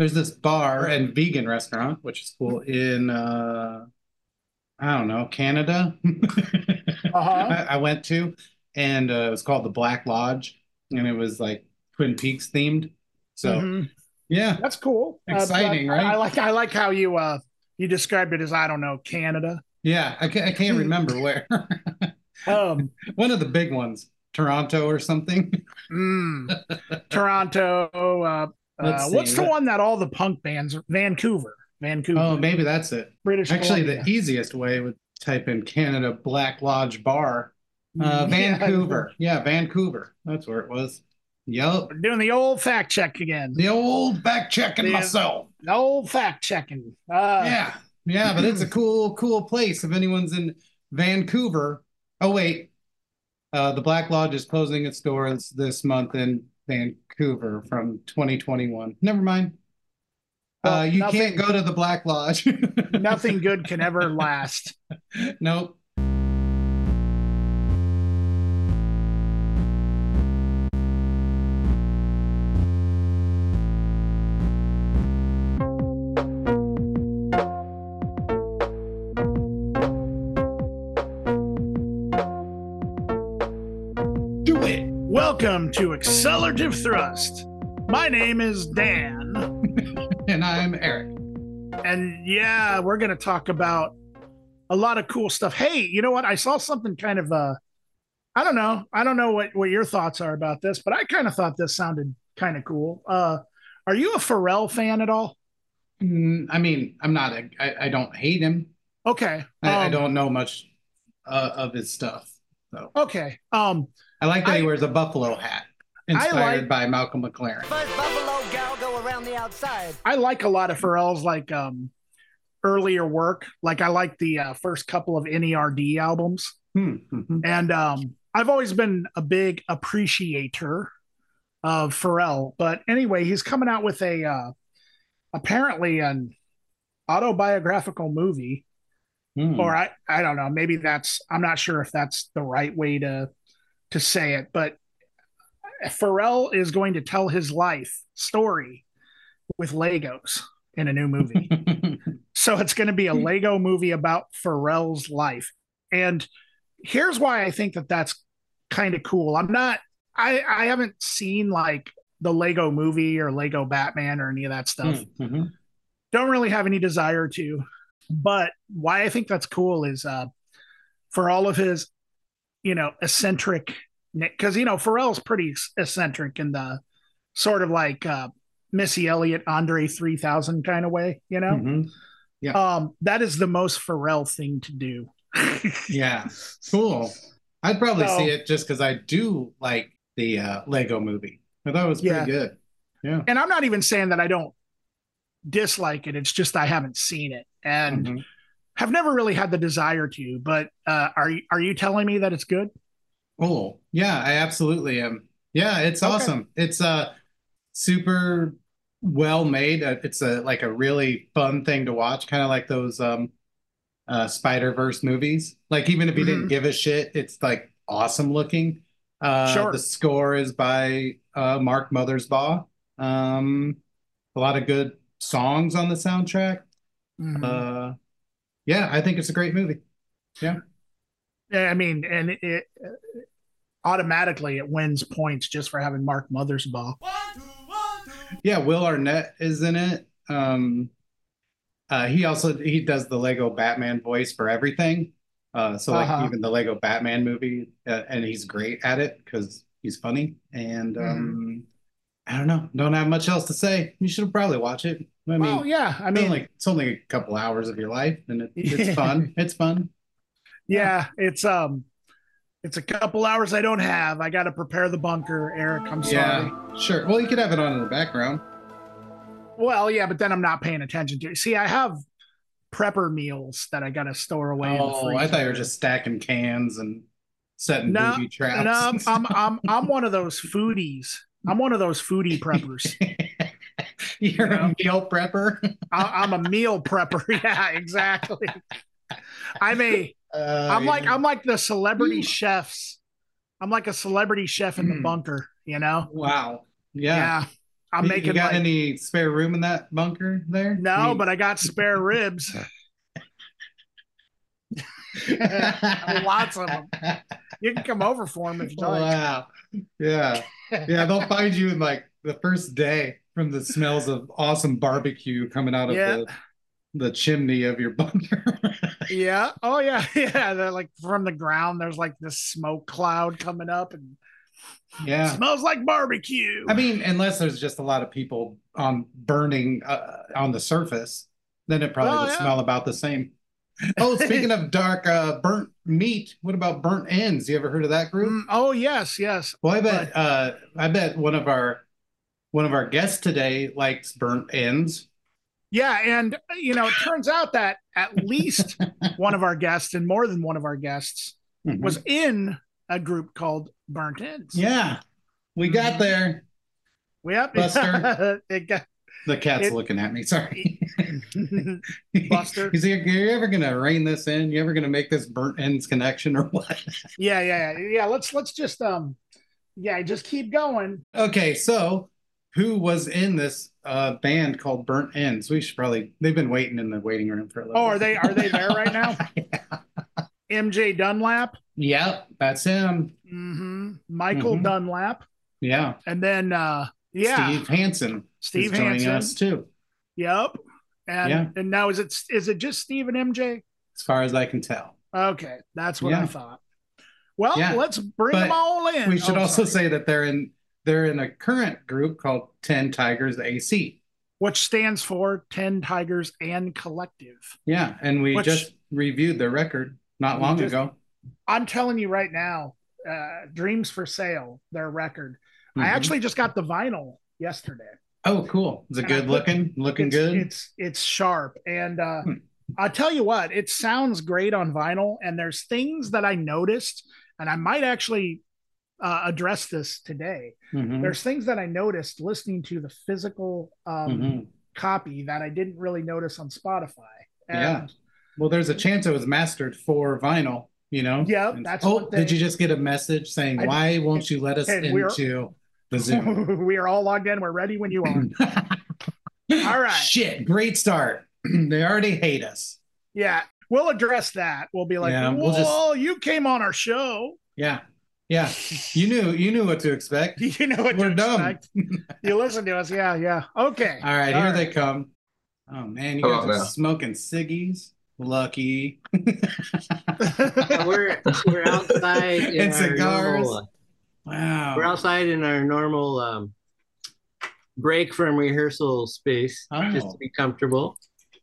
there's this bar and vegan restaurant, which is cool in uh I don't know, Canada. Uh-huh. I, I went to, and uh, it was called the Black Lodge, and it was like Twin Peaks themed. So Mhm. yeah, That's cool. Uh, Exciting, but right? I like I like how you uh you described it as I don't know Canada. yeah. I can't, I can't remember where. Um, One of the big ones, Toronto or something. mm, Toronto. Uh, uh, what's the one that all the punk bands? Vancouver. Vancouver. Oh, maybe that's it. British. Actually, Columbia. the easiest way would type in Canada Black Lodge Bar, uh, Vancouver. Yeah, Vancouver. That's where it was. Yep. We're doing the old fact check again. The old back checking The- myself. The old fact checking. Uh, Yeah, yeah, but it's a cool, cool place. If anyone's in Vancouver, oh wait, uh, the Black Lodge is closing its doors this month in Vancouver from 2021. Never mind. Well, Uh, you nothing- can't go to the Black Lodge. Nothing good can ever last. Nope. Welcome to Accelerative Thrust. My name is Dan. And I'm Eric. And yeah, we're going to talk about a lot of cool stuff. Hey, you know what? I saw something kind of uh I don't know. I don't know what what your thoughts are about this, but I kind of thought this sounded kind of cool. Uh are you a Pharrell fan at all? Mm, I mean, I'm not. A, I, I don't hate him. Okay. I, I um, don't know much uh, of his stuff. So Okay. Um I like that he wears a buffalo hat, inspired like- by Malcolm McLaren. Buffalo gal go around the outside. I like a lot of Pharrell's like um earlier work. Like I like the uh, first couple of NERD albums. Hmm, mhm. And um, I've always been a big appreciator of Pharrell. But anyway, he's coming out with a uh, apparently an autobiographical movie, Hmm. or I I don't know. Maybe that's I'm not sure if that's the right way to to say it, but Pharrell is going to tell his life story with Legos in a new movie. So it's going to be a Lego movie about Pharrell's life. And here's why I think that that's kind of cool. I'm not, I, I haven't seen like the Lego movie or Lego Batman or any of that stuff. Mhm. Don't really have any desire to. But why I think that's cool is uh, for all of his, you know, eccentric, because, you know, Pharrell's pretty eccentric in the sort of like uh, Missy Elliott, Andre 3000 kind of way, you know? Mhm. Um, that is the most Pharrell thing to do. Yeah, cool. I'd probably So- see it just because I do like the uh, Lego movie. I thought it was pretty Yeah. good. Yeah. And I'm not even saying that I don't dislike it. It's just I haven't seen it and Mhm. Have never really had the desire to. But uh, are you are you telling me that it's good? Oh, yeah, I absolutely am. Yeah, it's Okay. awesome. It's uh super well made. Uh, It's a like a really fun thing to watch, kind of like those um uh Spider-Verse movies. Like even if you didn't Mhm. give a shit, it's like awesome looking. Uh Sure. the score is by uh Mark Mothersbaugh. Um a lot of good songs on the soundtrack. Mhm. Uh yeah, I think it's a great movie. Yeah, I mean, and it, automatically it wins points just for having Mark Mothersbaugh. Yeah, Will Arnett is in it. Um, uh, he also he does the Lego Batman voice for everything. Uh, so like Uh-huh. even the Lego Batman movie, uh, and he's great at it because he's funny. And um, I don't know, don't have much else to say. You should probably watch it. I mean, well, yeah, I mean, like it's only a couple hours of your life, and it, it's fun. It's fun. yeah, it's um, it's a couple hours I don't have. I got to prepare the bunker, Eric. I'm sorry. Yeah, sure. Well, you could have it on in the background. Well, yeah, but then I'm not paying attention to it. See, I have prepper meals that I got to store away. in the Oh, I thought you were just stacking cans and setting No, booby traps. No, I'm, I'm I'm I'm one of those foodies. I'm one of those foodie preppers. You're You know? a meal prepper. I, I'm a meal prepper. Yeah, exactly. I'm a Uh, I'm like. I'm like the celebrity chefs. I'm like a celebrity chef in the Mm. bunker. You know? wow. Yeah. Yeah. I'm You- making You got like, any spare room in that bunker there? no, but I got spare ribs. Lots of them. You can come over for them if you like. Wow. Yeah. Yeah. They'll find you in like the first day from the smells of awesome barbecue coming out of Yeah. the, the chimney of your bunker. Yeah. Oh yeah. Yeah. They're like from the ground. There's like this smoke cloud coming up and yeah. smells like barbecue. I mean, unless there's just a lot of people on burning uh, on the surface, then it probably Oh, would yeah. smell about the same. Oh, speaking of dark uh, burnt meat, what about burnt ends? You ever heard of that group? Mm, oh yes, yes. Well, I bet uh, I bet one of our one of our guests today likes burnt ends. Yeah, and you know, it turns out that at least one of our guests and more than one of our guests was in a group called Burnt Ends. yeah, we got there. Yep. Buster. it got The cat's It- looking at me. Sorry. Buster. He's like, "Are you ever gonna rein this in? You ever gonna make this burnt ends connection or what?" yeah, yeah, yeah. Yeah, let's let's just um yeah, just keep going. Okay, so who was in this uh, band called Burnt Ends? We should probably. They've been waiting in the waiting room for a little. Oh, are they are they there right now? MJ Dunlap, Yep, that's him. hmm Michael Mhm. Dunlap, Yeah, and then uh yeah, Steve Hansen. Steve Hansen. us too, Yep. And Yeah. and now is it is it just Steve and MJ? as far as I can tell. Okay, that's what I thought. Well, Yeah. let's bring But them all in. We should Oh, also sorry. say that they're in they're in a current group called Ten Tigers AC. which stands for Ten Tigers and Collective. Yeah, and we Which- just reviewed their record not long just- ago. I'm telling you right now, uh, Dreams for Sale, their record. I Mhm. actually just got the vinyl yesterday. Oh, cool. Is it And good put- looking? Looking it's, good. It's it's sharp, and uh, Hmm. I'll tell you what, it sounds great on vinyl. And there's things that I noticed, and I might actually uh, address this today. Mhm, There's things that I noticed listening to the physical um, mhm. copy that I didn't really notice on Spotify. Yeah. Well, there's a chance it was mastered for vinyl. You know. Yeah. And- that's oh, what did you just get a message saying, I- "Why won't you let us into the Zoom?" we are all logged in. We're ready when you are. All right. Shit, great start. they already hate us. Yeah, we'll address that. We'll be like, Yeah, "Whoa, we'll just- you came on our show. Yeah. Yeah. You knew you knew what to expect. You know what We're to dumb. expect. You listen to us. Yeah, yeah. Okay. All right, All here right. they come. Oh man, you How guys about are now? smoking ciggies. Lucky. Yeah, we're we're outside in And our cigars. normal, uh, wow. we're outside in our normal um, break from rehearsal space just Oh. to be comfortable.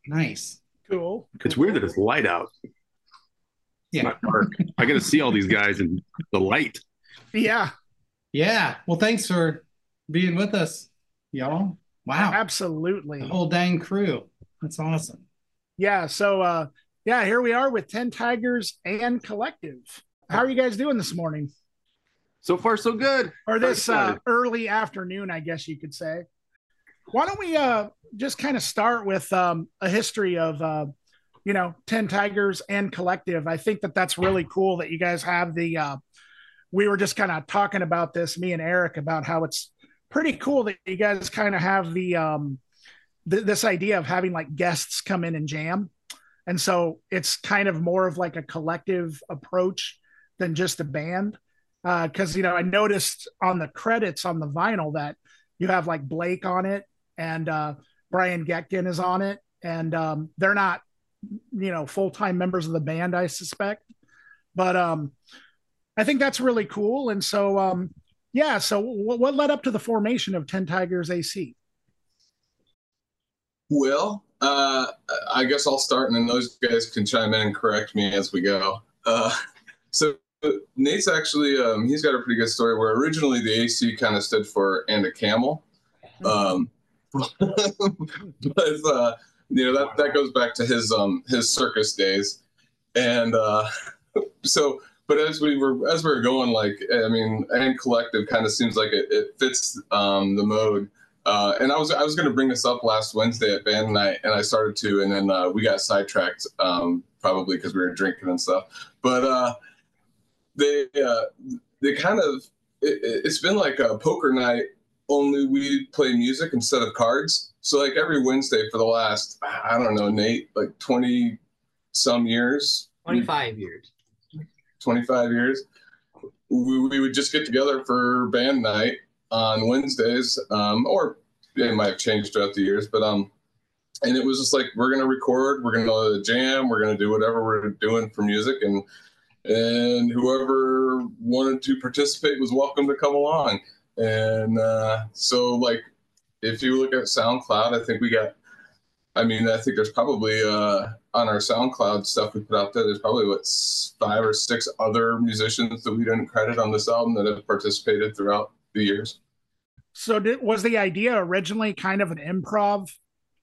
Nice. Cool. It's weird that it's light out. It's Yeah. not dark. I got to see all these guys in the light. Yeah, Yeah. Well, thanks for being with us, y'all. Wow. absolutely. The whole dang crew. That's awesome. Yeah. So, uh, yeah, here we are with 10 Tigers and Collective. How are you guys doing this morning? So far, so good. Or this uh, early afternoon, I guess you could say. Why don't we uh, just kind of start with um, a history of, uh, you know, 10 Tigers and Collective? I think that that's really cool that you guys have the. Uh, we were just kind of talking about this, me and Eric, about how it's pretty cool that you guys kind of have the, um, th- this idea of having like guests come in and jam. And so it's kind of more of like a collective approach than just a band because you know I noticed on the credits on the vinyl that you have like Blake on it and uh, Brian Getkin is on it, and um, they're not you know full time members of the band, I suspect, but um, I think that's really cool. And so um, yeah, so what, what led up to the formation of Ten Tigers AC? Well, uh, I guess I'll start, and then those guys can chime in and correct me as we go. Uh, so Nate's actually um, he's got a pretty good story. Where originally the AC kind of stood for and a camel, um, but uh, you know that that goes back to his um, his circus days, and uh, so. But as we were as we were going, like I mean, and collective kind of seems like it, it fits um, the mode. Uh, and I was I was going to bring this up last Wednesday at band night, and I started to, and then uh, we got sidetracked, um, probably because we were drinking and stuff. But uh, they uh, they kind of it, it's been like a poker night only we play music instead of cards. So like every Wednesday for the last I don't know Nate like twenty some years, 25 years. 25 years, we, we would just get together for band night on Wednesdays, um, or it might have changed throughout the years, but um, and it was just like we're gonna record, we're gonna jam, we're gonna do whatever we're doing for music, and and whoever wanted to participate was welcome to come along. And uh, so, like, if you look at SoundCloud, I think we got. I mean, I think there's probably uh, on our SoundCloud stuff we put out there. There's probably what five or six other musicians that we didn't credit on this album that have participated throughout the years. So did, was the idea originally kind of an improv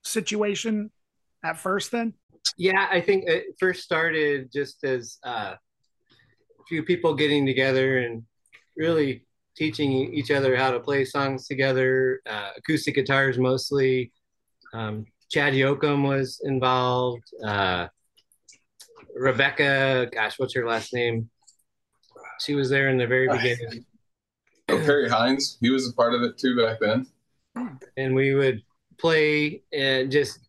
situation at first then? Yeah, I think it first started just as uh, a few people getting together and really teaching each other how to play songs together, uh, acoustic guitars mostly. Um, Chad Yoakum was involved. Uh, Rebecca, gosh, what's her last name? She was there in the very beginning. Oh, Perry Hines, he was a part of it too back then. and we would play and just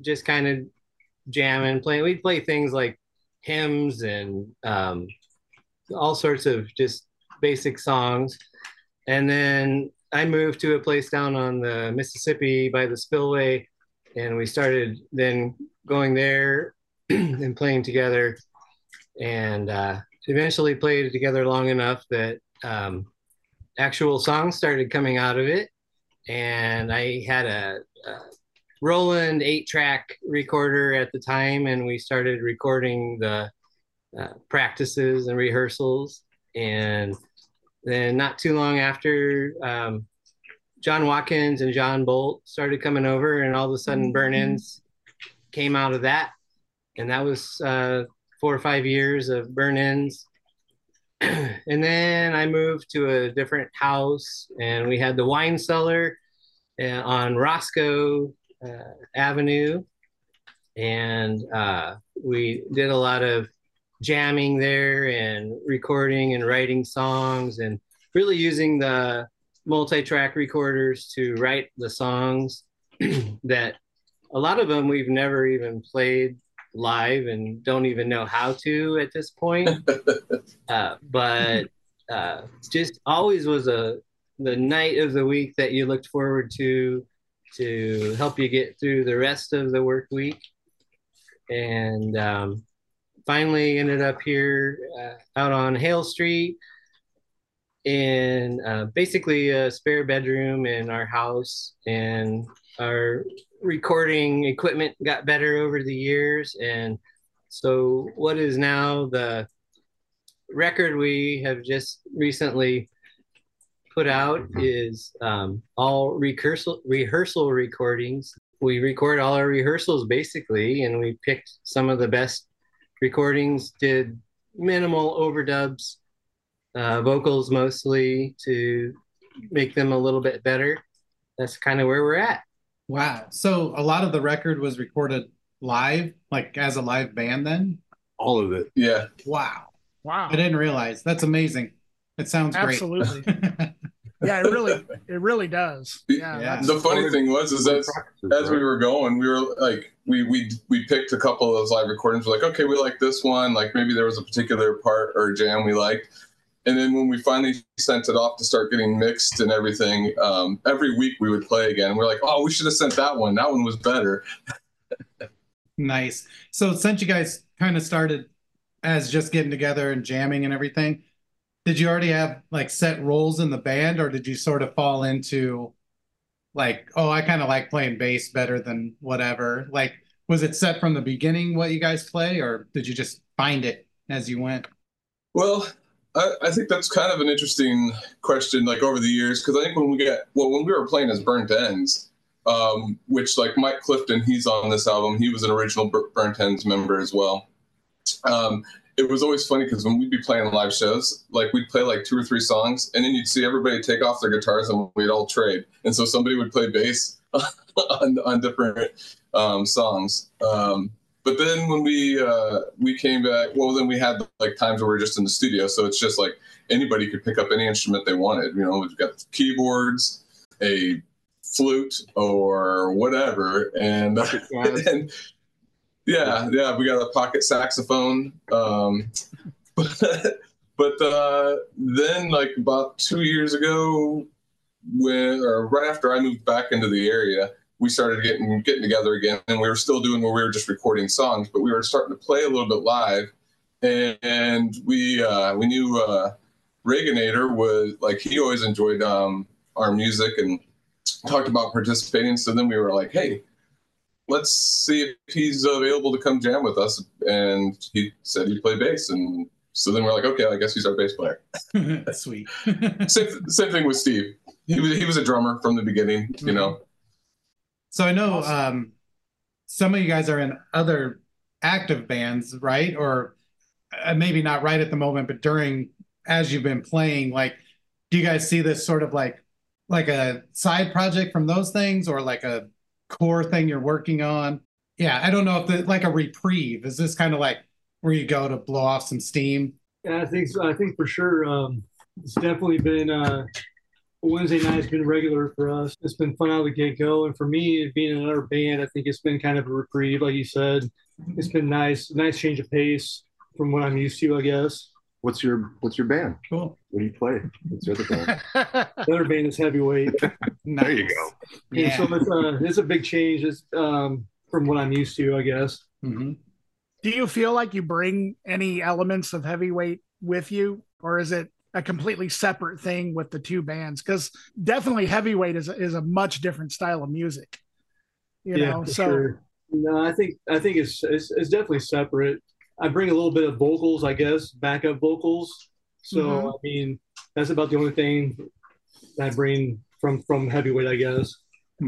just kind of jam and play. We'd play things like hymns and um, all sorts of just basic songs. And then I moved to a place down on the Mississippi by the spillway, and we started then going there and playing together, and uh, eventually played together long enough that um, actual songs started coming out of it. And I had a, a Roland eight track recorder at the time, and we started recording the uh, practices and rehearsals. And then, not too long after, um, John Watkins and John Bolt started coming over, and all of a sudden, Burnt Ends came out of that. And that was uh, four or five years of Burnt Ends. and then I moved to a different house, and we had the wine cellar uh, on Roscoe uh, Avenue, and uh, we did a lot of jamming there and recording and writing songs, and really using the multi-track recorders to write the songs that a lot of them we've never even played live and don't even know how to at this point. uh, but uh, just always was a the night of the week that you looked forward to to help you get through the rest of the work week. And um, finally ended up here uh, out on Hale Street in uh, basically a spare bedroom in our house. And our recording equipment got better over the years. And so what is now the record we have just recently put out is um, all rehearsal rehearsal recordings. We record all our rehearsals basically and we picked some of the best recordings did minimal overdubs uh, vocals mostly to make them a little bit better that's kind of where we're at Wow. So a lot of the record was recorded live, like as a live band then? All of it. Yeah. Wow. Wow. I didn't realize. That's amazing. It sounds Absolutely. great. Absolutely. yeah, it really it really does. Yeah. Yeah. The funny thing was is that as we were going, we were like, we we we picked a couple of those live recordings. We're like, okay, we like this one. Like maybe there was a particular part or jam we liked. And then when we finally sent it off to start getting mixed and everything, um, every week we would play again. We're like, oh, we should have sent that one. That one was better. nice. So since you guys kind of started as just getting together and jamming and everything, did you already have like set roles in the band or did you sort of fall into like, oh, I kind of like playing bass better than whatever? Like, was it set from the beginning what you guys play or did you just find it as you went? Well, I, I think that's kind of an interesting question, like over the years, because I think when we get well, when we were playing as Burnt Ends, um, which like Mike Clifton, he's on this album. He was an original Burnt Ends member as well. Um, it was always funny because when we'd be playing live shows, like we'd play like two or three songs, and then you'd see everybody take off their guitars and we'd all trade. And so somebody would play bass on, on different um, songs. Um, but then when we uh, we came back, well, then we had like times where we are just in the studio, so it's just like anybody could pick up any instrument they wanted. You know, we've got keyboards, a flute or whatever, and, and yeah, yeah, we got a pocket saxophone. Um, but but uh, then, like about two years ago, when or right after I moved back into the area, we started getting getting together again, and we were still doing where we were just recording songs, but we were starting to play a little bit live, and, and we uh, we knew uh, Reaganator was like he always enjoyed um, our music and talked about participating. So then we were like, hey, let's see if he's available to come jam with us. And he said he'd play bass. And so then we're like, okay, I guess he's our bass player. Sweet. same, same thing with Steve. He was, he was a drummer from the beginning, you know. So I know um, some of you guys are in other active bands, right? Or uh, maybe not right at the moment, but during as you've been playing, like, do you guys see this sort of like like a side project from those things, or like a core thing you're working on? Yeah, I don't know if the like a reprieve is this kind of like where you go to blow off some steam. Yeah, I think so. I think for sure. Um, it's definitely been uh, Wednesday night's been regular for us. It's been fun out of the get go, and for me, being in another band, I think it's been kind of a reprieve, like you said. It's been nice, nice change of pace from what I'm used to, I guess. What's your What's your band? Cool. What do you play? What's your other band? The other band is heavyweight. There you go. Yeah. Yeah. So it's, uh, it's a big change it's, um, from what I'm used to, I guess. Mhm. Do you feel like you bring any elements of heavyweight with you, or is it a completely separate thing with the two bands? Because definitely heavyweight is a, is a much different style of music. You know, for so sure. No, I think I think it's, it's it's definitely separate. I bring a little bit of vocals, I guess, backup vocals. So Mhm. I mean, that's about the only thing I bring from from heavyweight, I guess.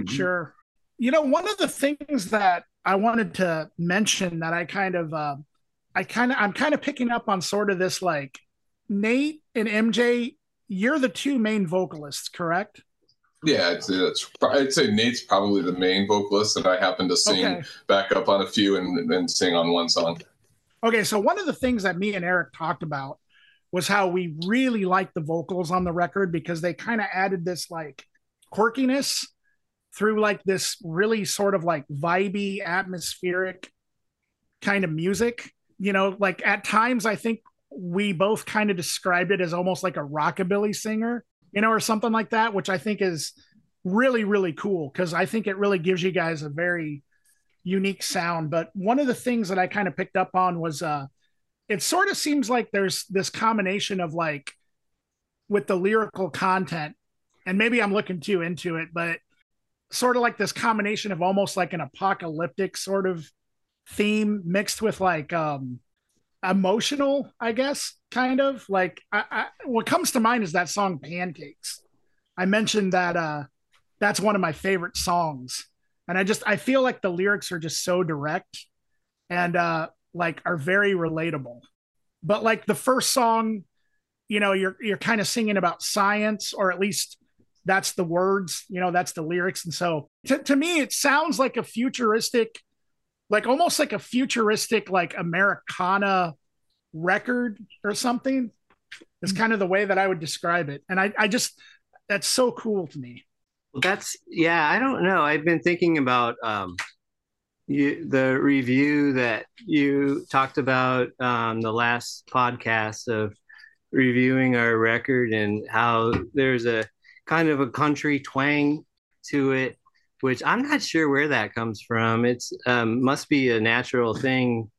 Sure. You know, one of the things that I wanted to mention that I kind of, uh, I kind of, I'm kind of picking up on sort of this like Nate and MJ. You're the two main vocalists, correct? Yeah, I'd say that's. I'd say Nate's probably the main vocalist, and I happen to sing Okay. back up on a few and then sing on one song. Okay. So one of the things that me and Eric talked about was how we really liked the vocals on the record because they kind of added this like quirkiness through like this really sort of like vibey, atmospheric kind of music. You know, like at times I think we both kind of described it as almost like a rockabilly singer, you know, or something like that, which I think is really, really cool because I think it really gives you guys a very unique sound. But one of the things that I kind of picked up on was uh it sort of seems like there's this combination of like with the lyrical content, and maybe I'm looking too into it, but sort of like this combination of almost like an apocalyptic sort of theme mixed with like um emotional, I guess, kind of like I, I, what comes to mind is that song Pancakes. I mentioned that uh that's one of my favorite songs. And I just I feel like the lyrics are just so direct and uh like are very relatable. But like the first song, you know, you're you're kind of singing about science, or at least that's the words, you know, that's the lyrics. And so to, to me, it sounds like a futuristic, like almost like a futuristic, like Americana record or something. Is kind of the way that I would describe it. And I, I just that's so cool to me. Well, that's yeah. I don't know. I've been thinking about um, you, the review that you talked about on the last podcast of reviewing our record and how there's a kind of a country twang to it, which I'm not sure where that comes from. It's um, must be a natural thing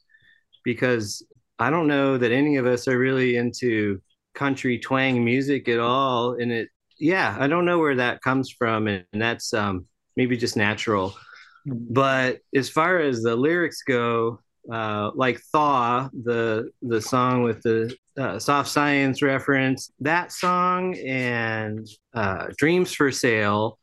because I don't know that any of us are really into country twang music at all, and it yeah, I don't know where that comes from, and, and that's um, maybe just natural. But as far as the lyrics go, uh, like "Thaw," the the song with the uh, soft science reference, that song and uh, "Dreams for Sale,"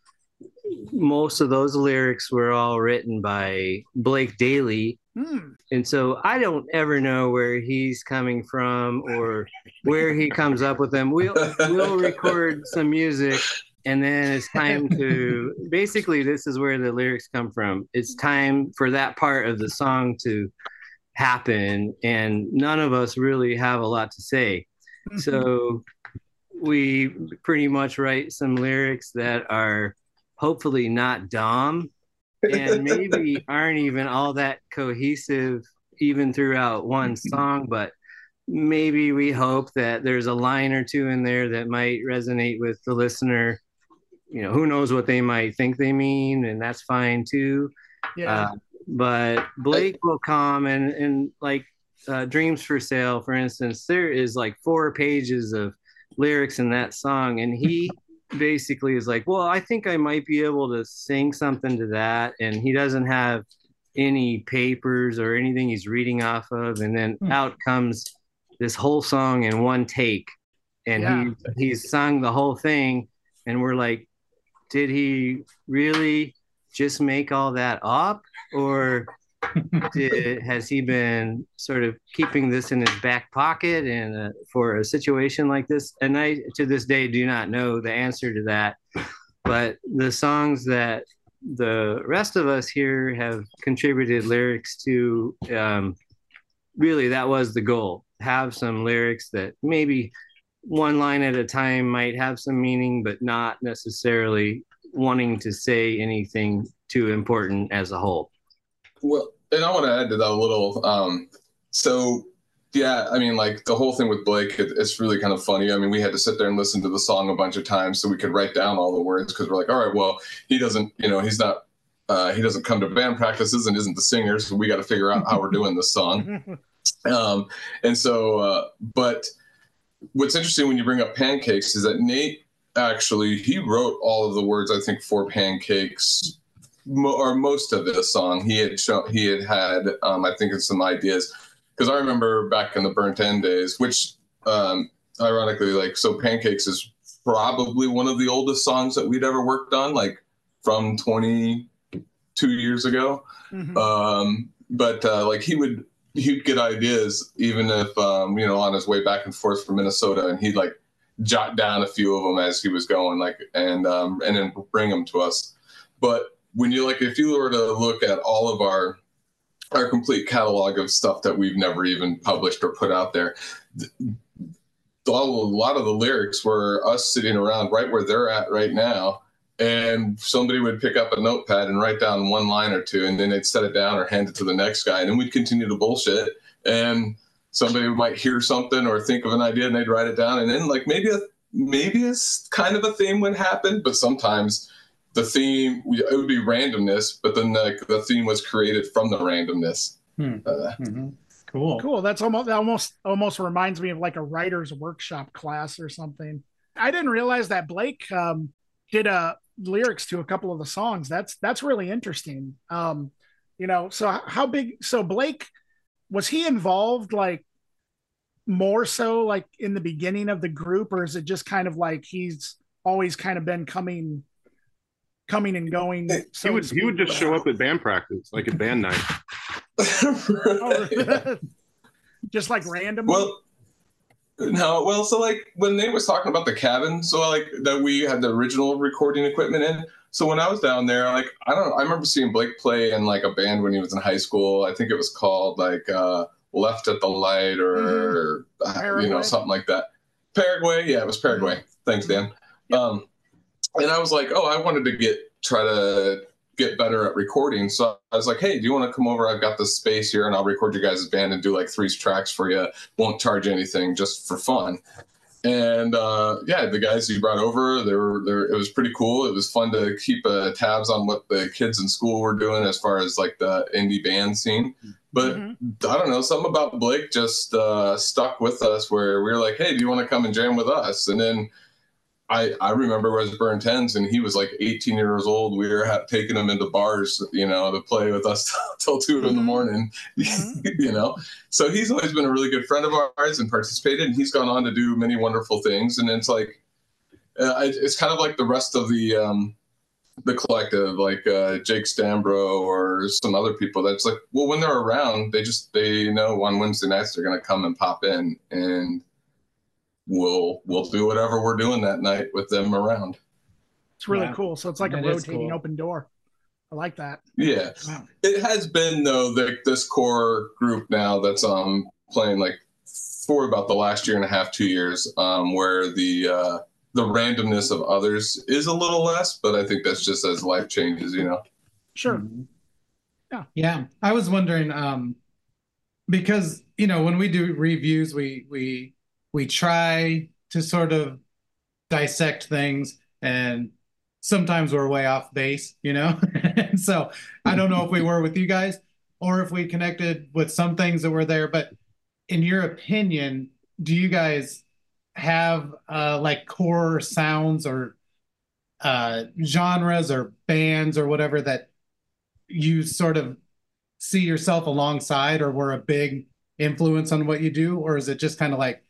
most of those lyrics were all written by Blake Daly, Hmm. and so I don't ever know where he's coming from or where he comes up with them. We'll we'll record some music and then it's time to basically this is where the lyrics come from. It's time for that part of the song to happen and none of us really have a lot to say. Mm-hmm. So we pretty much write some lyrics that are hopefully not dumb and maybe aren't even all that cohesive even throughout one mm-hmm. song, but maybe we hope that there's a line or two in there that might resonate with the listener. You know, who knows what they might think they mean, and that's fine too. Yeah. Uh, but Blake will come and and like uh, Dreams for Sale, for instance, there is like four pages of lyrics in that song, and he basically is like, "Well, I think I might be able to sing something to that," and he doesn't have any papers or anything he's reading off of, and then Hmm. out comes this whole song in one take, and Yeah. he he's sung the whole thing, and we're like, did he really just make all that up, or did, has he been sort of keeping this in his back pocket and uh, for a situation like this? And I, to this day, do not know the answer to that. But the songs that the rest of us here have contributed lyrics to, um, really, that was the goal. Have some lyrics that maybe one line at a time might have some meaning, but not necessarily wanting to say anything too important as a whole. Well, and I want to add to that a little. Um, so, yeah, I mean, like the whole thing with Blake, it, it's really kind of funny. I mean, we had to sit there and listen to the song a bunch of times so we could write down all the words because we're like, all right, well, he doesn't, you know, he's not, uh, he doesn't come to band practices and isn't the singer, so we got to figure out how we're doing this song. Um, and so, uh, but what's interesting when you bring up pancakes is that Nate actually he wrote all of the words I think for pancakes mo- or most of the song. He had shown he had had um, I think of some ideas. Because I remember back in the burnt end days which um, ironically like so pancakes is probably one of the oldest songs that we'd ever worked on like from 22 years ago. Mhm. um, but uh, like he would he'd get ideas even if um, you know on his way back and forth from Minnesota, and he'd like jot down a few of them as he was going, like and um, and then bring them to us. But when you like, if you were to look at all of our our complete catalog of stuff that we've never even published or put out there. a lot of the lyrics were us sitting around right where they're at right now and somebody would pick up a notepad and write down one line or two and then they'd set it down or hand it to the next guy and then we'd continue to bullshit and somebody might hear something or think of an idea and they'd write it down and then like maybe a maybe a s- kind of a theme would happen but sometimes the theme it would be randomness but then the, the theme was created from the randomness Hmm. uh, Mhm. Cool. Cool. That's almost that almost almost reminds me of like a writer's workshop class or something. I didn't realize that Blake um, did uh, lyrics to a couple of the songs. That's that's really interesting. Um, you know, so how big? So Blake was he involved like more so like in the beginning of the group, or is it just kind of like he's always kind of been coming, coming and going? He so to would he would speak? just show up at band practice, like at band night. Oh, just like random. Well, no, well, so like when they was talking about the cabin, so like that we had the original recording equipment in. So when I was down there, like I don't know, I remember seeing Blake play in like a band when he was in high school. I think it was called like uh, Left at the Light or uh, you know something like that. Paraguay, yeah, it was Paraguay. Thanks, Dan. Um, and I was like, oh, I wanted to get try to get better at recording. So I was like, hey, do you want to come over? I've got this space here, and I'll record your guys' band and do like three tracks for you. Won't charge anything, just for fun. And uh, yeah, the guys you brought over, they were, they were, it was pretty cool. It was fun to keep uh, tabs on what the kids in school were doing as far as like the indie band scene. But Mhm. I don't know, something about Blake just uh, stuck with us where we were like, hey, do you want to come and jam with us? And then I, I remember was Burnt Ends, and he was like 18 years old. We were ha- taking him into bars, you know, to play with us till two in the Mhm. morning, Mhm. you know. So he's always been a really good friend of ours and participated, and he's gone on to do many wonderful things. And it's like, uh, it's kind of like the rest of the um, the collective, like uh, Jake Stambro or some other people. That's like, well, when they're around, they just they know on Wednesday nights they're going to come and pop in, and we'll we'll do whatever we're doing that night with them around. It's really Yeah. cool. So it's like a That is rotating cool. open door. I like that. Yeah, Wow. it has been though the, this core group now that's um playing like for about the last year and a half, two years, um, where the uh, the randomness of others is a little less, but I think that's just as life changes, you know. Sure. Mhm. Yeah. Yeah. I was wondering, um, because you know, when we do reviews, we we we try to sort of dissect things and sometimes we're way off base, you know? so I don't know if we were with you guys or if we connected with some things that were there, but in your opinion, do you guys have uh like core sounds or uh genres or bands or whatever that you sort of see yourself alongside or were a big influence on what you do or is it just kind of like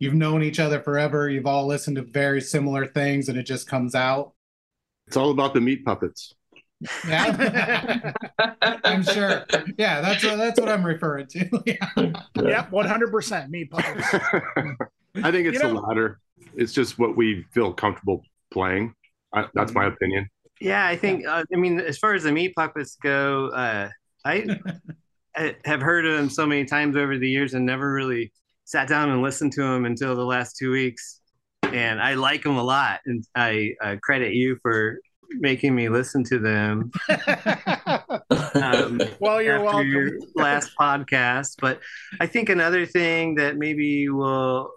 you've known each other forever you've all listened to very similar things and it just comes out It's all about the meat puppets. yeah i'm sure yeah that's what, that's what i'm referring to yeah. Yep, one hundred percent. Me puppets. I think it's You the latter. It's just what we feel comfortable playing. I, that's my opinion. Yeah, I think. Uh, I mean, as far as the meat puppets go, uh, I, I have heard of them so many times over the years and never really sat down and listened to them until the last two weeks. And I like them a lot, and I uh, credit you for making me listen to them. Um, well, you're after welcome. your last podcast. But I think another thing that maybe will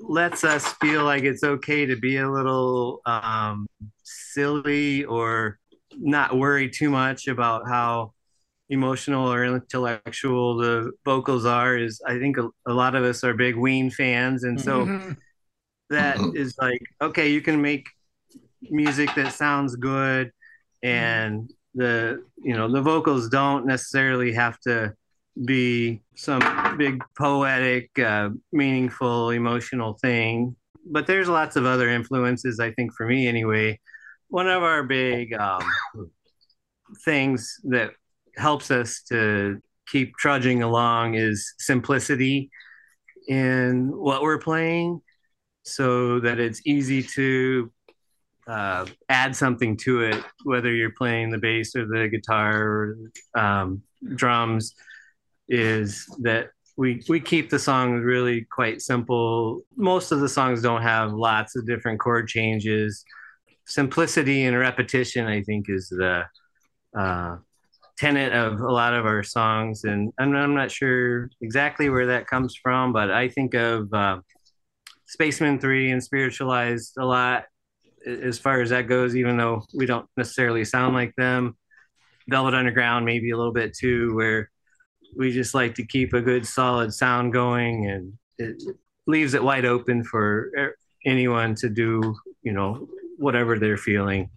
lets us feel like it's okay to be a little um, silly or not worry too much about how emotional or intellectual the vocals are is I think a, a lot of us are big Ween fans and so Mhm. that is like okay you can make music that sounds good and the you know the vocals don't necessarily have to be some big poetic uh, meaningful emotional thing but there's lots of other influences i think for me anyway one of our big um, things that helps us to keep trudging along is simplicity in what we're playing so that it's easy to uh, add something to it, whether you're playing the bass or the guitar or um, drums, is that we we keep the songs really quite simple. Most of the songs don't have lots of different chord changes. Simplicity and repetition, I think, is the uh, tenet of a lot of our songs, and I'm, I'm not sure exactly where that comes from, but I think of uh, Spacemen Three and Spiritualized a lot as far as that goes, even though we don't necessarily sound like them. Velvet Underground, maybe a little bit too, where we just like to keep a good solid sound going and it leaves it wide open for er- anyone to do, you know, whatever they're feeling.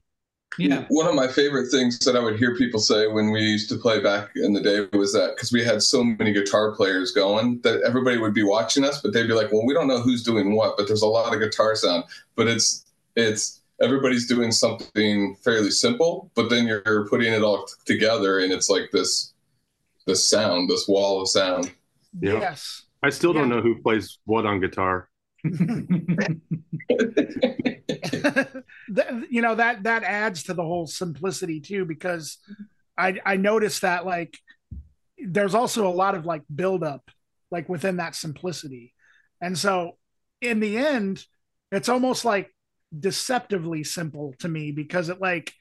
Yeah One of my favorite things that I would hear people say when we used to play back in the day was that because we had so many guitar players going that everybody would be watching us, but they'd be like, "Well, we don't know who's doing what, but there's a lot of guitar sound." But it's it's everybody's doing something fairly simple, but then you're putting it all together, and it's like this this sound, this wall of sound. Yeah. Yes. I still don't Yeah. know who plays what on guitar. You know that that adds to the whole simplicity too because i i noticed that like there's also a lot of like buildup like within that simplicity. And so in the end it's almost like deceptively simple to me because it like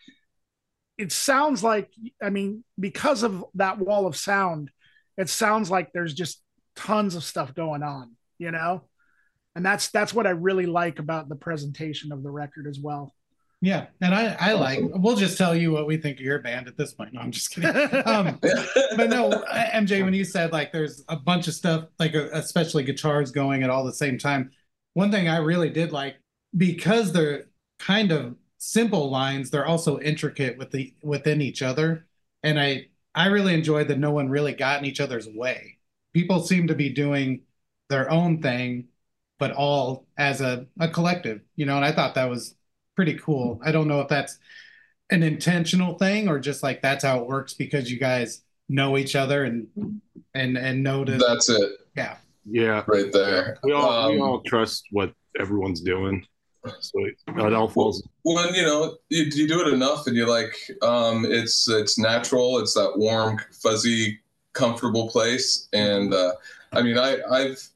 it sounds like i mean because of that wall of sound it sounds like there's just tons of stuff going on you know and that's that's what I really like about the presentation of the record as well. yeah and i i like we'll just tell you what we think of your band at this point. No i'm just kidding. Um but no mj when you said like there's a bunch of stuff like uh, especially guitars going at all the same time one thing i really did like because they're kind of simple lines they're also intricate with the within each other. And i i really enjoyed that no one really got in each other's way. People seem to be doing their own thing but all as a, a collective you know and i thought that was pretty cool i don't know if that's an intentional thing or just like that's how it works because you guys know each other and and and know to That's it, yeah Yeah. right there. We all we Um, all trust what everyone's doing. So it, it all falls when you know you, you do it enough and you're like um it's it's natural it's that warm fuzzy comfortable place and uh i mean i i've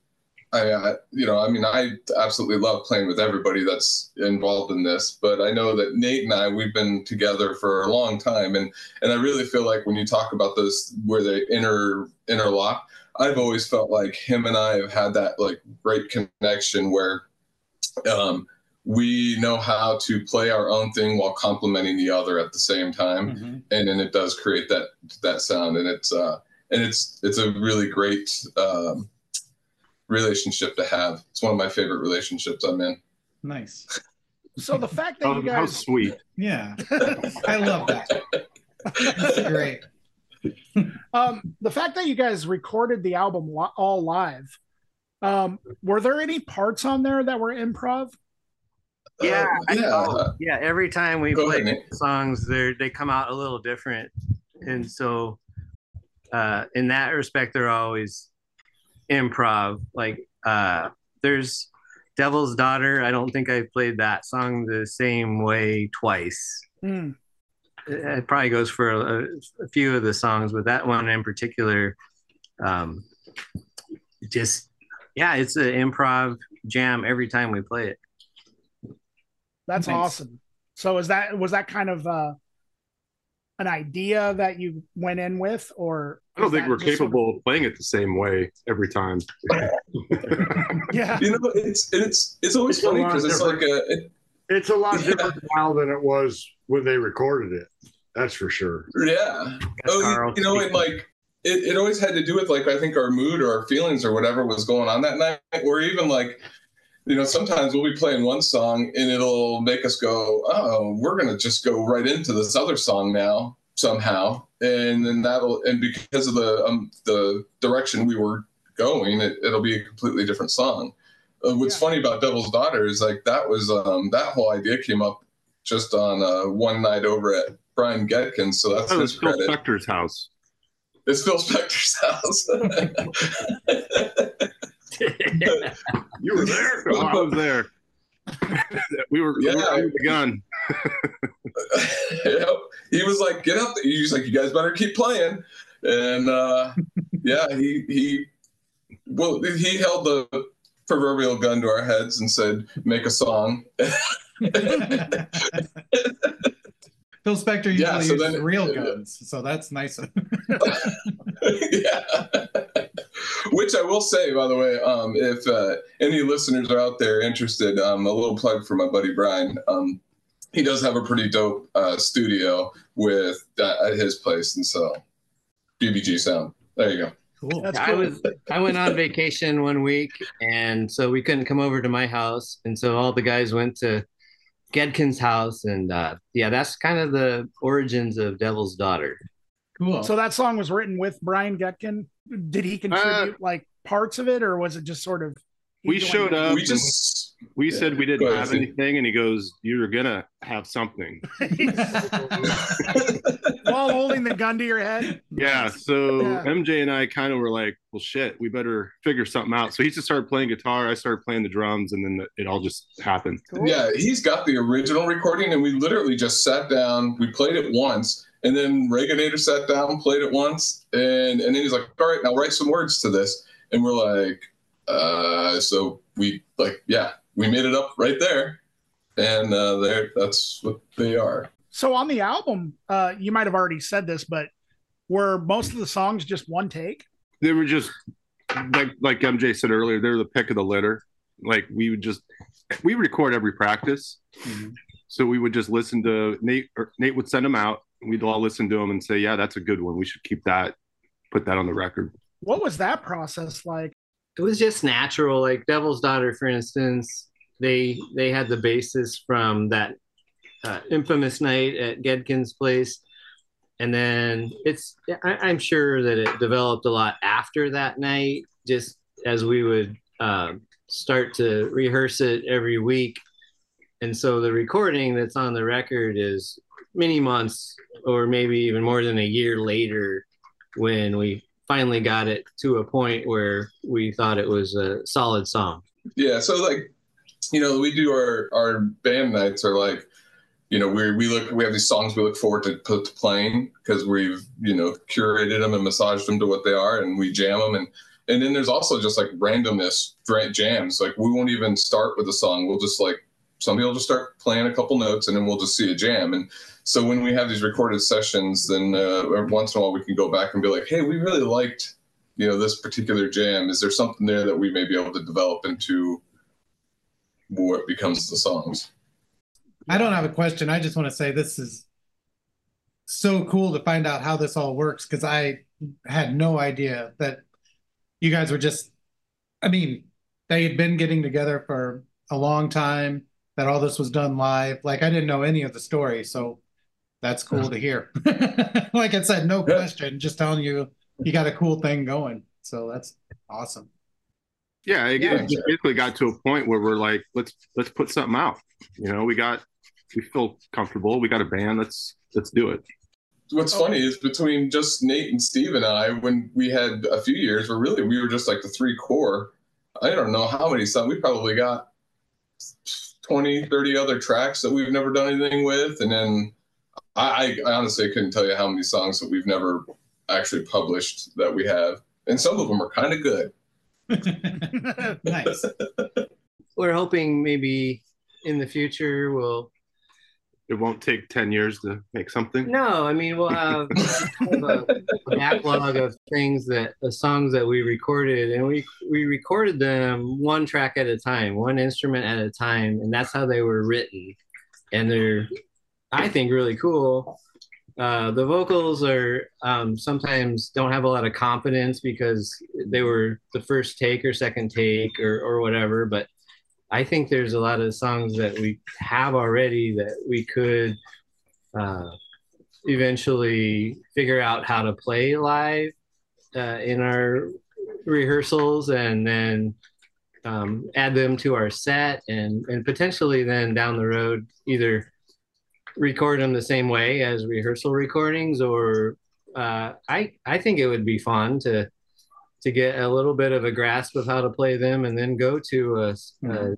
I, I, you know, I mean, I absolutely love playing with everybody that's involved in this, but I know that Nate and I, we've been together for a long time, and and I really feel like when you talk about those where they inter interlock, I've always felt like him and I have had that like great connection where, um, we know how to play our own thing while complementing the other at the same time, Mhm. and then it does create that that sound, and it's uh, and it's it's a really great. Um, relationship to have. It's one of my favorite relationships I'm in. Nice. So the fact that Oh, you how guys sweet. Yeah. I love that. That's great. um the fact that you guys recorded the album li- all live um were there any parts on there that were improv Yeah, Uh, yeah. Yeah. Every time we Go play ahead, songs, they they come out a little different, and so uh, in that respect, they're always improv. Like uh, there's Devil's Daughter. I don't think I've played that song the same way twice. Hmm. It, it probably goes for a, a few of the songs, but that one in particular, um, just yeah, it's an improv jam every time we play it. that's Nice. awesome so is that was that kind of uh an idea that you went in with or I don't think we're just sort of- capable of playing it the same way every time. yeah You know, it's it's it's always It's funny because it's like a it, It's a lot Yeah. different now than it was when they recorded it. That's for sure. yeah. Oh, you, you know, and like it, it always had to do with like I think our mood or our feelings or whatever was going on that night, or even like you know sometimes we'll be playing one song and it'll make us go, oh, we're gonna just go right into this other song now somehow, and then that'll and because of the um the direction we were going, it, it'll be a completely different song. Uh, what's Yeah. funny about Devil's Daughter is like that was um that whole idea came up just on uh, one night over at Brian Getkins, so that's Oh, his it's Phil credit. Spector's house. It's Phil Spector's house. You were there. Oh, I was there. we were, yeah. we were Yeah. the gun. yep. He was like, "Get up!" there." He was like, "You guys better keep playing." And uh, yeah, he he well he held the proverbial gun to our heads and said, "Make a song." Phil Spector usually Yeah, so uses then- real guns, so that's nice. yeah. Which I will say, by the way, um, if uh, any listeners are out there interested, um, a little plug for my buddy Brian. Um, he does have a pretty dope uh, studio with uh, at his place, and so BBG Sound. There you go. cool. That's I cool. was I went on vacation one week, and so we couldn't come over to my house, and so all the guys went to Gedkin's house, and uh, yeah, that's kind of the origins of Devil's Daughter. Cool. so that song was written with brian getkin did he contribute uh, like parts of it or was it just sort of We showed up. we just We said we didn't have anything, and he goes, "You're gonna have something." while holding the gun to your head Yeah. So Yeah. MJ and I kind of were like, "Well, shit, we better figure something out." So he just started playing guitar. I started playing the drums, and then it all just happened. Cool. yeah, he's got the original recording, and we literally just sat down. We played it once, and then Reaganator sat down, played it once, and and then he's like, "All right, now write some words to this," and we're like, uh, so we like, yeah, we made it up right there, and uh, there, that's what they are. So on the album, uh, you might have already said this, but were most of the songs just one take? They were just like like MJ said earlier. They're the pick of the litter. Like we would just we record every practice, Mhm. so we would just listen to Nate. Or Nate would send them out. We'd all listen to them and say, "Yeah, that's a good one. We should keep that. Put that on the record." What was that process like? It was just natural. Like Devil's Daughter, for instance, they they had the basis from that uh, infamous night at Gedkin's place, and then it's I, I'm sure that it developed a lot after that night, just as we would um, start to rehearse it every week, and so the recording that's on the record is many months or maybe even more than a year later when we finally got it to a point where we thought it was a solid song. Yeah, so like, you know, we do our our band nights are like, you know, we we look we have these songs we look forward to put to playing because we've you know curated them and massaged them to what they are, and we jam them and and then there's also just like randomness jams. Like we won't even start with a song. We'll just like somebody will just start playing a couple notes, and then we'll just see a jam. And so when we have these recorded sessions, then uh, once in a while we can go back and be like, hey, we really liked you know this particular jam. Is there something there that we may be able to develop into what becomes the songs? I don't have a question. I just want to say this is so cool to find out how this all works because I had no idea that you guys were just, I mean, they had been getting together for a long time, that all this was done live. Like, I didn't know any of the story. So that's cool to hear. like I said, no question, just telling you you got a cool thing going. So that's awesome. Yeah, it, Yeah. it basically got to a point where we're like, let's let's put something out. You know, we got we feel comfortable. We got a band. Let's let's do it. What's funny is between just Nate and Steve and I, when we had a few years where really we were just like the three core, I don't know how many songs. We probably got 20, 30 other tracks that we've never done anything with. And then I, I honestly couldn't tell you how many songs that we've never actually published that we have. And some of them are kind of good. nice. We're hoping maybe in the future we'll It won't take ten years to make something. No, I mean we'll have kind of a backlog of things that the songs that we recorded, and we we recorded them one track at a time, one instrument at a time, and that's how they were written. And they're, I think, really cool. Uh, the vocals are um, sometimes don't have a lot of confidence because they were the first take or second take or or whatever, but I think there's a lot of songs that we have already that we could uh, eventually figure out how to play live uh, in our rehearsals and then um, add them to our set and, and potentially then down the road either record them the same way as rehearsal recordings or uh, I, I think it would be fun to to get a little bit of a grasp of how to play them and then go to a, a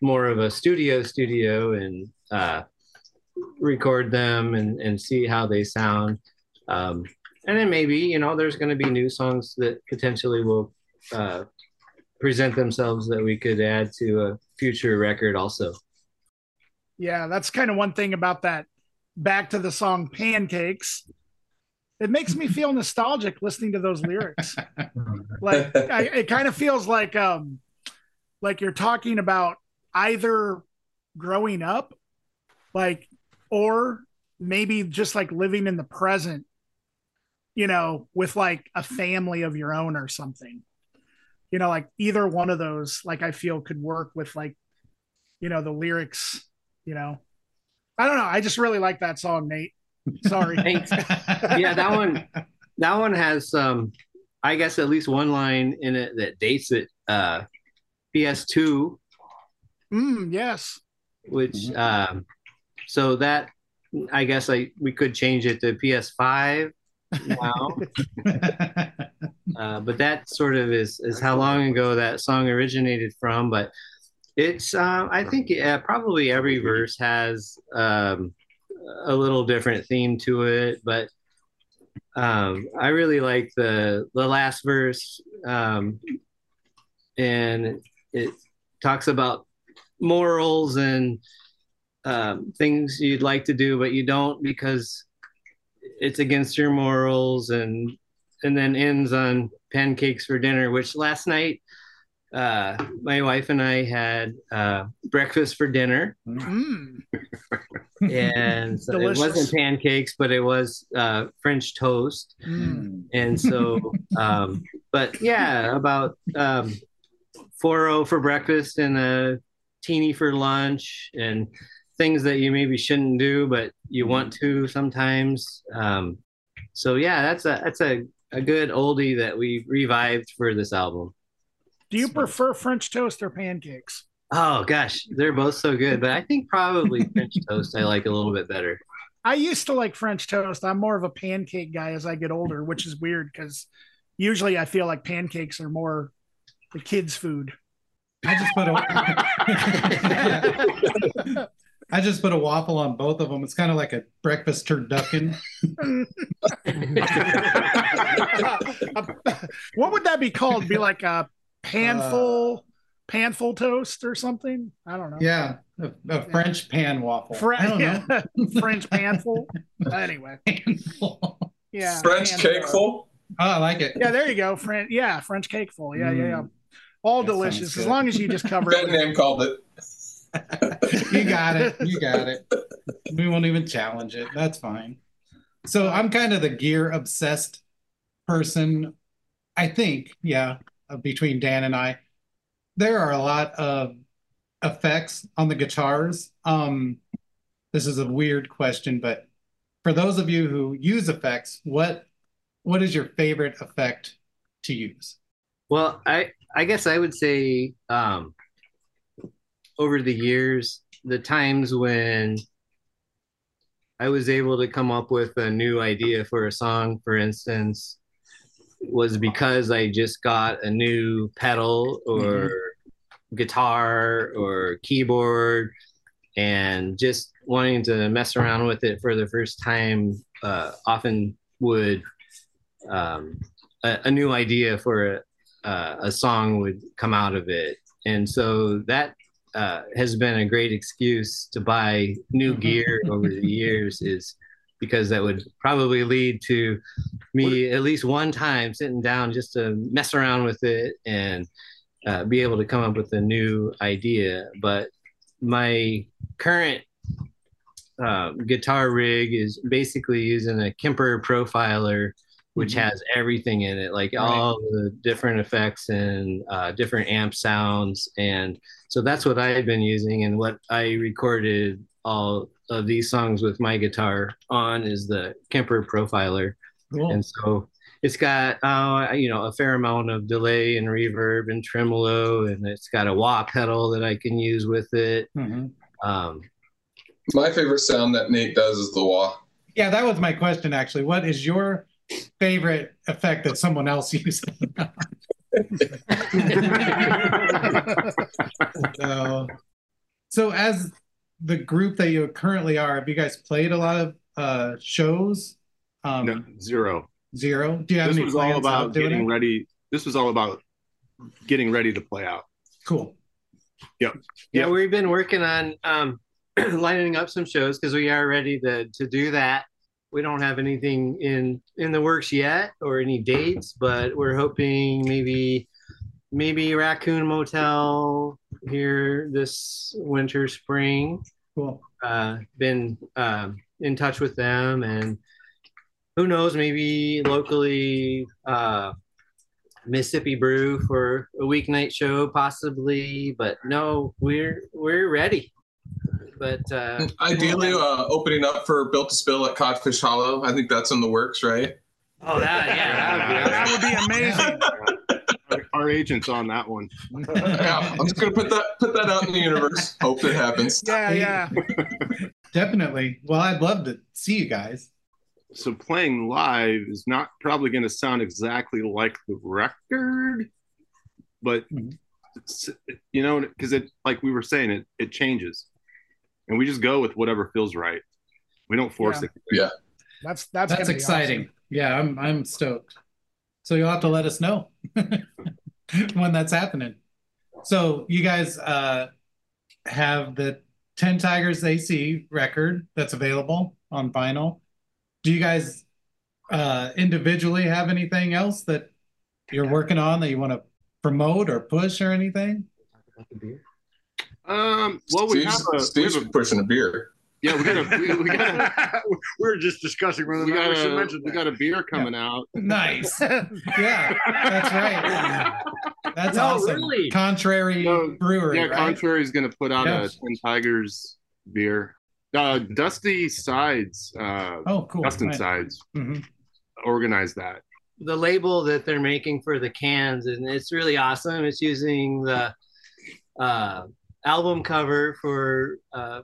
more of a studio studio and uh, record them and, and see how they sound. Um, and then maybe, you know, there's going to be new songs that potentially will uh, present themselves that we could add to a future record also. Yeah, that's kind of one thing about that. Back to the song Pancakes. It makes me feel nostalgic listening to those lyrics. like I, it kind of feels like um like you're talking about either growing up like or maybe just like living in the present you know with like a family of your own or something you know like either one of those like i feel could work with like you know the lyrics you know? I don't know. I just really like that song nate. Sorry. Yeah, that one that one has um I guess at least one line in it that dates it uh PS2 mm, yes. Which um so that I guess I we could change it to PS5 now. uh, but that sort of is is how long ago that song originated from. But it's um, I think yeah, probably every verse has um, a little different theme to it, but um, I really like the the last verse, um, and it talks about morals and um, things you'd like to do but you don't because it's against your morals, and and then ends on pancakes for dinner, which last night uh, my wife and I had uh, breakfast for dinner mm. and so it wasn't pancakes, but it was uh, French toast. Mm. And so, um, but yeah, about um, 4 for breakfast and a teeny for lunch and things that you maybe shouldn't do, but you want to sometimes. Um, so yeah, that's a that's a, a good oldie that we revived for this album. Do you prefer french toast or pancakes Oh gosh, they're both so good, but I think probably French toast I like a little bit better. I used to like French toast. I'm more of a pancake guy as I get older, which is weird because usually I feel like pancakes are more the kids' food. I just put a I just put a waffle on both of them. It's kind of like a breakfast turducken. what would that be called? Be like a panful, panful toast or something? I don't know. Yeah, a, a French pan waffle. Fre- I don't yeah. know. French panful. Anyway, Panful. yeah. French panful. cake full. Oh, I like it. Yeah, there you go. French, yeah, French cake full. Yeah, yeah, yeah. Mm. All That delicious as long as you just cover it. That it. name called it. you got it. You got it. We won't even challenge it. That's fine. So I'm kind of the gear obsessed person. I think, yeah, uh, between Dan and I, there are a lot of effects on the guitars. Um, this is a weird question, but for those of you who use effects, what what is your favorite effect to use? Well, I I guess I would say um, over the years, the times when I was able to come up with a new idea for a song, for instance, was because I just got a new pedal or guitar or keyboard and just wanting to mess around with it for the first time uh, often would um, a, a new idea for a, uh, a song would come out of it. And so that uh, has been a great excuse to buy new gear over the years is because that would probably lead to me at least one time sitting down just to mess around with it and uh, be able to come up with a new idea but my current uh, guitar rig is basically using a Kemper profiler, which Mhm. has everything in it, like Right. all the different effects and uh, different amp sounds. And so that's what I've been using. And what I recorded all of these songs with my guitar on is the Kemper profiler. Cool. And so it's got, uh, you know, a fair amount of delay and reverb and tremolo, and it's got a wah pedal that I can use with it. Mhm. Um, My favorite sound that Nate does is the wah. Yeah, that was my question actually. What is your favorite effect that someone else uses? so, so as the group that you currently are, have you guys played a lot of uh shows? Um No, zero. zero. Do you have This any was plans all about doing getting it? ready. This was all about getting ready to play out. Cool. Yeah, Yeah. we've been working on um, lining up some shows because we are ready to to do that. We don't have anything in in the works yet or any dates, but we're hoping maybe maybe Raccoon Motel here this winter spring. Cool. Uh, been um, in touch with them, and who knows, maybe locally. Uh, Mississippi Brew for a weeknight show, possibly. But no, we're we're ready. But uh, Ideally, uh, opening up for Built to Spill at Codfish Hollow. I think that's in the works, right? oh, that yeah, that would be That would be amazing. Our, our agent's on that one. yeah, I'm just gonna put that put that out in the universe. Hope it happens. Yeah, yeah. Definitely. Well, I'd love to see you guys. So playing live is not probably going to sound exactly like the record, but Mhm. you know, because it like we were saying, it it changes, and we just go with whatever feels right. We don't force Yeah. it. Yeah. That's that's, That's gonna be exciting. Yeah, I'm I'm stoked. So you'll have to let us know when that's happening. So you guys uh have the 10 Tigers AC record that's available on vinyl. Do you guys uh individually have anything else that you're working on that you want to promote or push or anything? Um, well, we Steve's, have a, we Steve's have a pushing a beer. Yeah, we got a we, we got a we were just discussing whether or we not got we should a, mention we got a beer coming out. Nice. yeah, that's right. That's No, awesome. really? Contrary No, Brewery, Yeah, right? Contrary is going to put out Yes. a Ten Tigers beer. Uh, Dusty Sides, uh, Oh, cool. Dustin Right. Sides, Mhm. organized that. the label that they're making for the cans, and it's really awesome. It's using the uh, album cover for uh,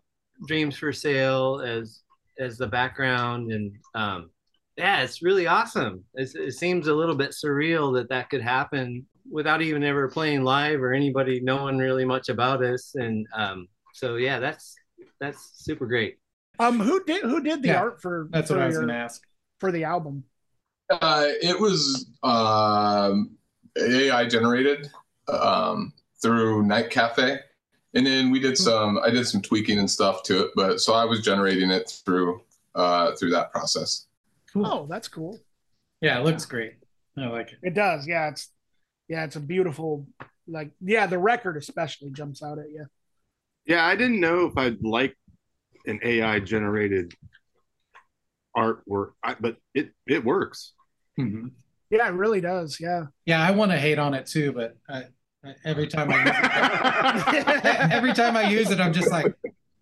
Dreams for Sale as as the background, and um, yeah, it's really awesome. It's, it seems a little bit surreal that that could happen without even ever playing live or anybody knowing really much about us, and um, so yeah, that's that's super great. Um, who did who did the Yeah, art for? That's for what I was going to ask. for the album. Uh, it was um, AI generated um, through NightCafe, and then we did some. I did some tweaking and stuff to it, but so I was generating it through uh, through that process. Oh, that's cool. Yeah, it looks great. I like it. It does. Yeah, it's yeah, it's a beautiful like yeah, the record especially jumps out at you. Yeah, I didn't know if I'd like an AI generated artwork, I, but it it works. Mhm. Yeah, it really does. Yeah. Yeah, I want to hate on it too, but I, I- every time I use it, every time I use it, I'm just like,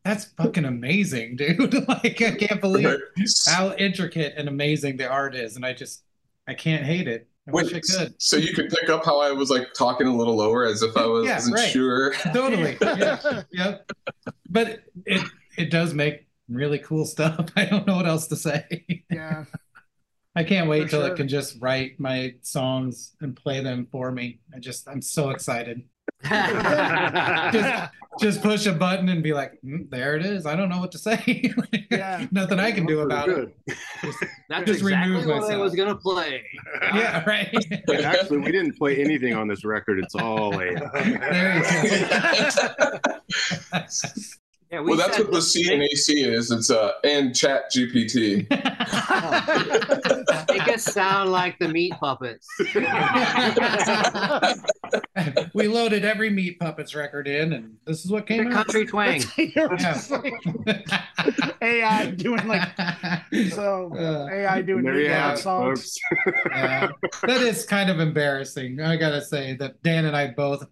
that's fucking amazing, dude. like I can't believe how intricate and amazing the art is, and I just I can't hate it. I wish I could. so you could pick up how I was like talking a little lower, as if I Yeah, wasn't right. sure. Totally. Yeah. yep. But it it does make really cool stuff. I don't know what else to say. Yeah. I can't wait For till sure. it can just write my songs and play them for me. I just I'm so excited. just just push a button and be like, "Mm, there it is. I don't know what to say. Yeah. Nothing I can do about it. That's Just exactly remove what I was gonna play. Yeah, right. And actually, we didn't play anything on this record. It's all AI. there you go. Yeah, we well, that's what the C and AC is. It's uh and ChatGPT. make us sound like the meat puppets. we loaded every Meat Puppets record in, and this is what The came out. country twang. You're just like AI doing like so Uh, AI doing There you new have songs. yeah, that is kind of embarrassing. I gotta say that Dan and I both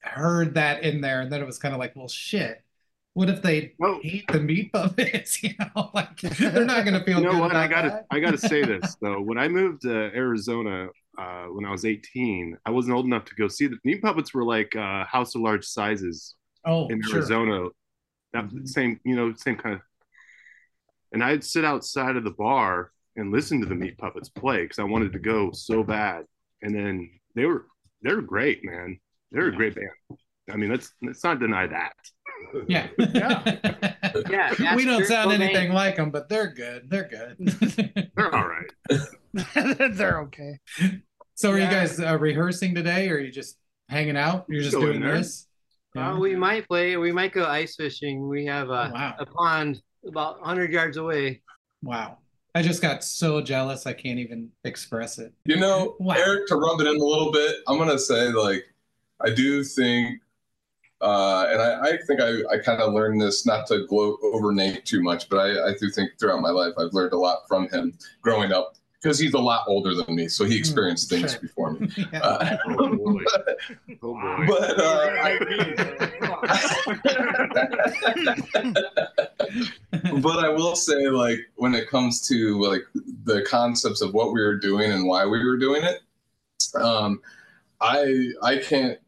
heard that in there, and then it was kind of like, well, shit. What if they Oh. hate the meat puppets? You know, like they're not gonna feel You know good what? I gotta that. I gotta say this though. When I moved to Arizona uh, when I was 18, I wasn't old enough to go see the meat puppets. Were like uh, House of Large Sizes Oh, in sure. Arizona. That Mhm. same, you know, same kind of. And I'd sit outside of the bar and listen to the Meat Puppets play because I wanted to go so bad. And then they were they were great, man. They're a great band. I mean, let's let's not deny that. Yeah. Yeah. Yeah, we don't sound Cobain. anything like them, but they're good. They're good. They're all right. They're okay. so, are you guys uh, rehearsing today, or are you just hanging out? You're just Still doing in there. this? Uh, we might play. We might go ice fishing. We have a, Oh, wow. a pond about 100 yards away. Wow. I just got so jealous. I can't even express it. You know, Wow. Eric, to rub it in a little bit, I'm gonna say like I do think uh and I, I think I, I kind of learned this not to gloat over Nate too much, but I, I do think throughout my life I've learned a lot from him growing up because he's a lot older than me, so he experienced things sure. before me. Yeah. Uh, Oh boy. Oh boy. but uh, but I will say, like, when it comes to like the concepts of what we were doing and why we were doing it, um, I I can't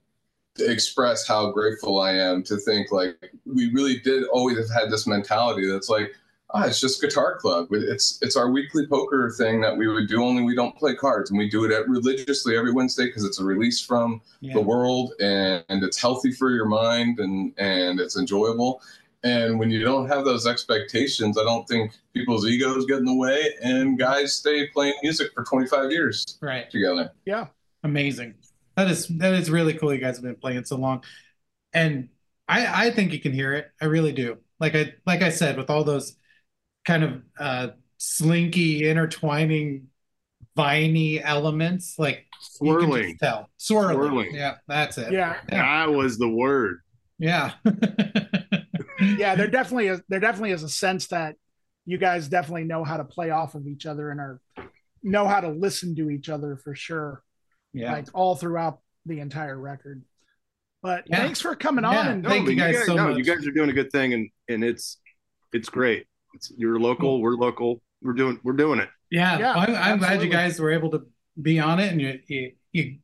express how grateful I am to think like we really did always have had this mentality that's like, ah, it's just guitar club. It's it's our weekly poker thing that we would do. Only we don't play cards, and we do it at religiously every Wednesday because it's a release from Yeah. the world and, and it's healthy for your mind and and it's enjoyable and when you don't have those expectations i don't think people's egos get in the way and guys stay playing music for 25 years Right. together Yeah. Amazing. That is that is really cool. You guys have been playing so long, and I I think you can hear it. I really do. Like I like I said, with all those kind of uh slinky intertwining viney elements, like you Swirling. tell swirling. Swirling. Yeah, that's it. Yeah. That was the word. Yeah. Yeah. There definitely is there definitely is a sense that you guys definitely know how to play off of each other and are know how to listen to each other for sure. Yeah. Like all throughout the entire record. But Yeah. thanks for coming on Yeah. and Thank but you guys so no, much. you guys are doing a good thing, and and it's it's great. It's, you're local. We're local. We're doing we're doing it. Yeah, Yeah, I'm, I'm glad you guys were able to be on it and you, you you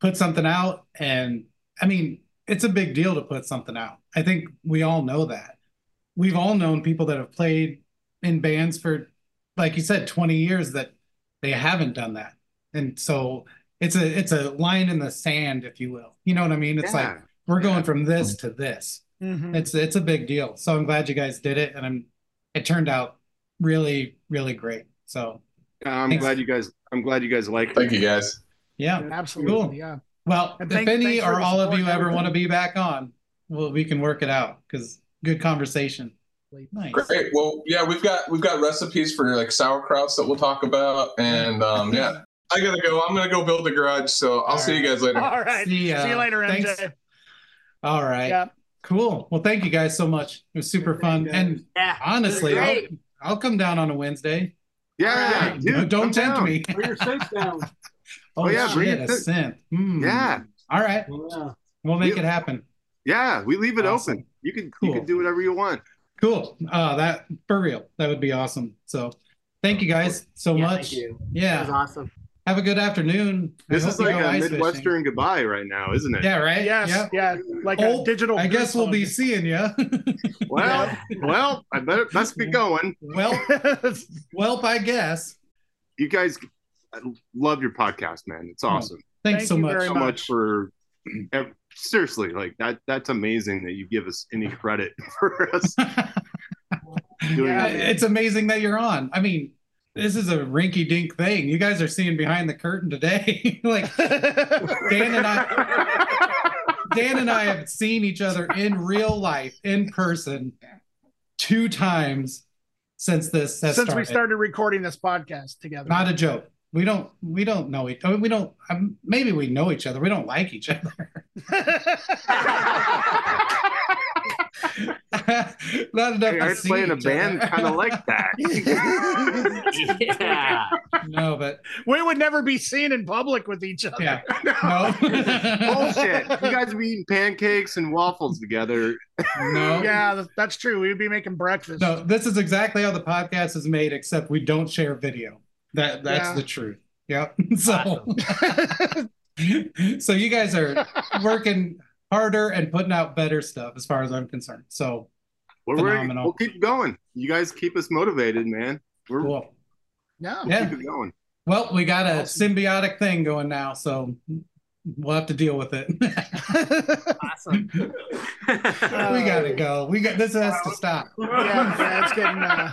put something out. And I mean, it's a big deal to put something out. I think we all know that. We've all known people that have played in bands for, like you said, 20 years that they haven't done that. And so it's a it's a line in the sand, if you will. You know what I mean? It's like we're going from this to this. Mhm. It's it's a big deal. So I'm glad you guys did it, and I'm it turned out really really great. So I'm Thanks. glad you guys I'm glad you guys like it. Thank you guys. Yeah. Absolutely. Cool. Yeah. Well, And if thank- any thanks or all of you ever want to be back on, well, we can work it out because good conversation. Nice. Great. Well, yeah, we've got we've got recipes for like sauerkrauts that we'll talk about, and um, yeah, I gotta go. I'm gonna go build a garage, so I'll All see you guys later. All right. See See, you later, MJ. Thanks. All right. Yeah. Cool. Well, thank you guys so much. It was super fun. And Yeah. honestly, I'll, I'll come down on a Wednesday. Yeah, Don't- dude, don't tempt down. me. Bring your safe down. Oh, yeah, shit, bring a it to- scent. Hmm. Yeah, All right. Yeah. We'll make We- it happen. yeah. We leave it Awesome. open. You can Cool. you can do whatever you want. Cool. Uh, that for real. That would be awesome. So thank you guys so Yeah, much. Thank you. Yeah. That was awesome. Have a good afternoon. This is like a ice fishing. midwestern goodbye right now, isn't it? Yeah, right? Yes. Yeah. Yeah. Like Oh, a digital. I guess we'll be seeing you. Well, well, I better let's be going. well, hug. well, I guess. You guys, I love your podcast, man. It's oh, awesome. Thanks Thank so you much. very so much. much for seriously like that that's amazing that you give us any credit for us doing Yeah. it's amazing that you're on. I mean, this is a rinky dink thing. You guys are seeing behind the curtain today. like Dan and I Dan and I have seen each other in real life, in person, two times since this has Since started. we started recording this podcast together. Not a joke. We don't. We don't know each. I mean, we don't. Um, maybe we know each other. We don't like each other. Not enough. Hey, I see play in a band kind of like that yeah. no, but we would never be seen in public with each other. yeah. No. bullshit you guys be eating pancakes and waffles together no. Yeah, that's true. We would be making breakfast. No. This is exactly how the podcast is made, except we don't share video. That that's Yeah. the truth. Yep. So. so you guys are working harder and putting out better stuff, as far as I'm concerned. So Well, we're, Phenomenal. we'll keep going you guys keep us motivated man we're cool. no. Yeah. keep it going Well, we got a symbiotic thing going now, so we'll have to deal with it. Awesome. we gotta go. We got this has to stop. yeah, yeah, it's getting uh,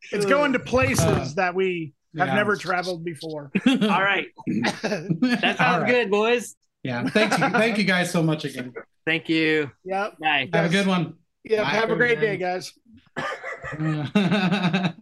it's going to places Uh, that we have yeah. never traveled before. All right. That sounds All right. good, boys. Yeah. Thank you. Thank you guys so much again. Thank you. Yep. Bye. Have a good one. Yeah. Have a great day, guys.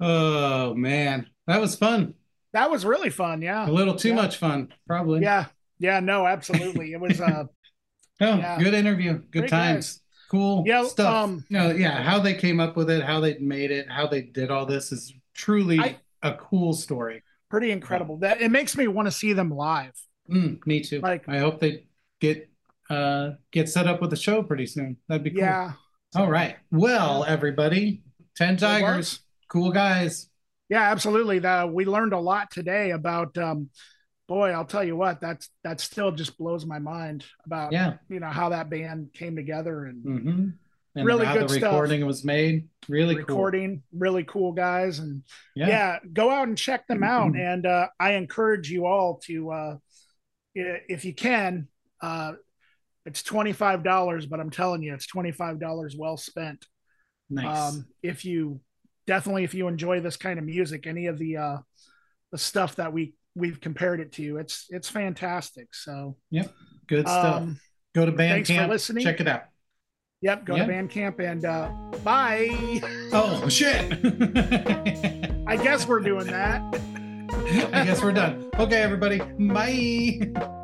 oh man. That was fun. That was really fun. Yeah. A little too Yeah. much fun, probably. Yeah. Yeah. No, absolutely. It was. uh Oh, Yeah. good interview. Good Great times. Cool Yeah, stuff. um, no, yeah, how they came up with it, how they made it, how they did all this is truly I- a cool story. pretty incredible. That it makes me want to see them live. Mm, me too. Like- I hope they get uh get set up with a show pretty soon. That'd be cool. Yeah. All right. Well, everybody, Ten Tigers, cool guys. Yeah, absolutely. That we learned a lot today about. um Boy, I'll tell you what. That's that still just blows my mind about Yeah. you know how that band came together and Mm-hmm. And Really how good the stuff. recording was made. Really recording. Really cool guys and cool. yeah. go out and check them out and uh i encourage you all to uh if you can uh it's $25 but i'm telling you it's $25 well spent Nice. um if you definitely if you enjoy this kind of music any of the uh the stuff that we we've compared it to it's it's fantastic so yep, Good stuff. um Go to Bandcamp. thanks for listening. Check it out. yep go Yeah. to bandcamp and uh bye Oh shit. i guess we're doing that I guess we're done. Okay, everybody. Bye.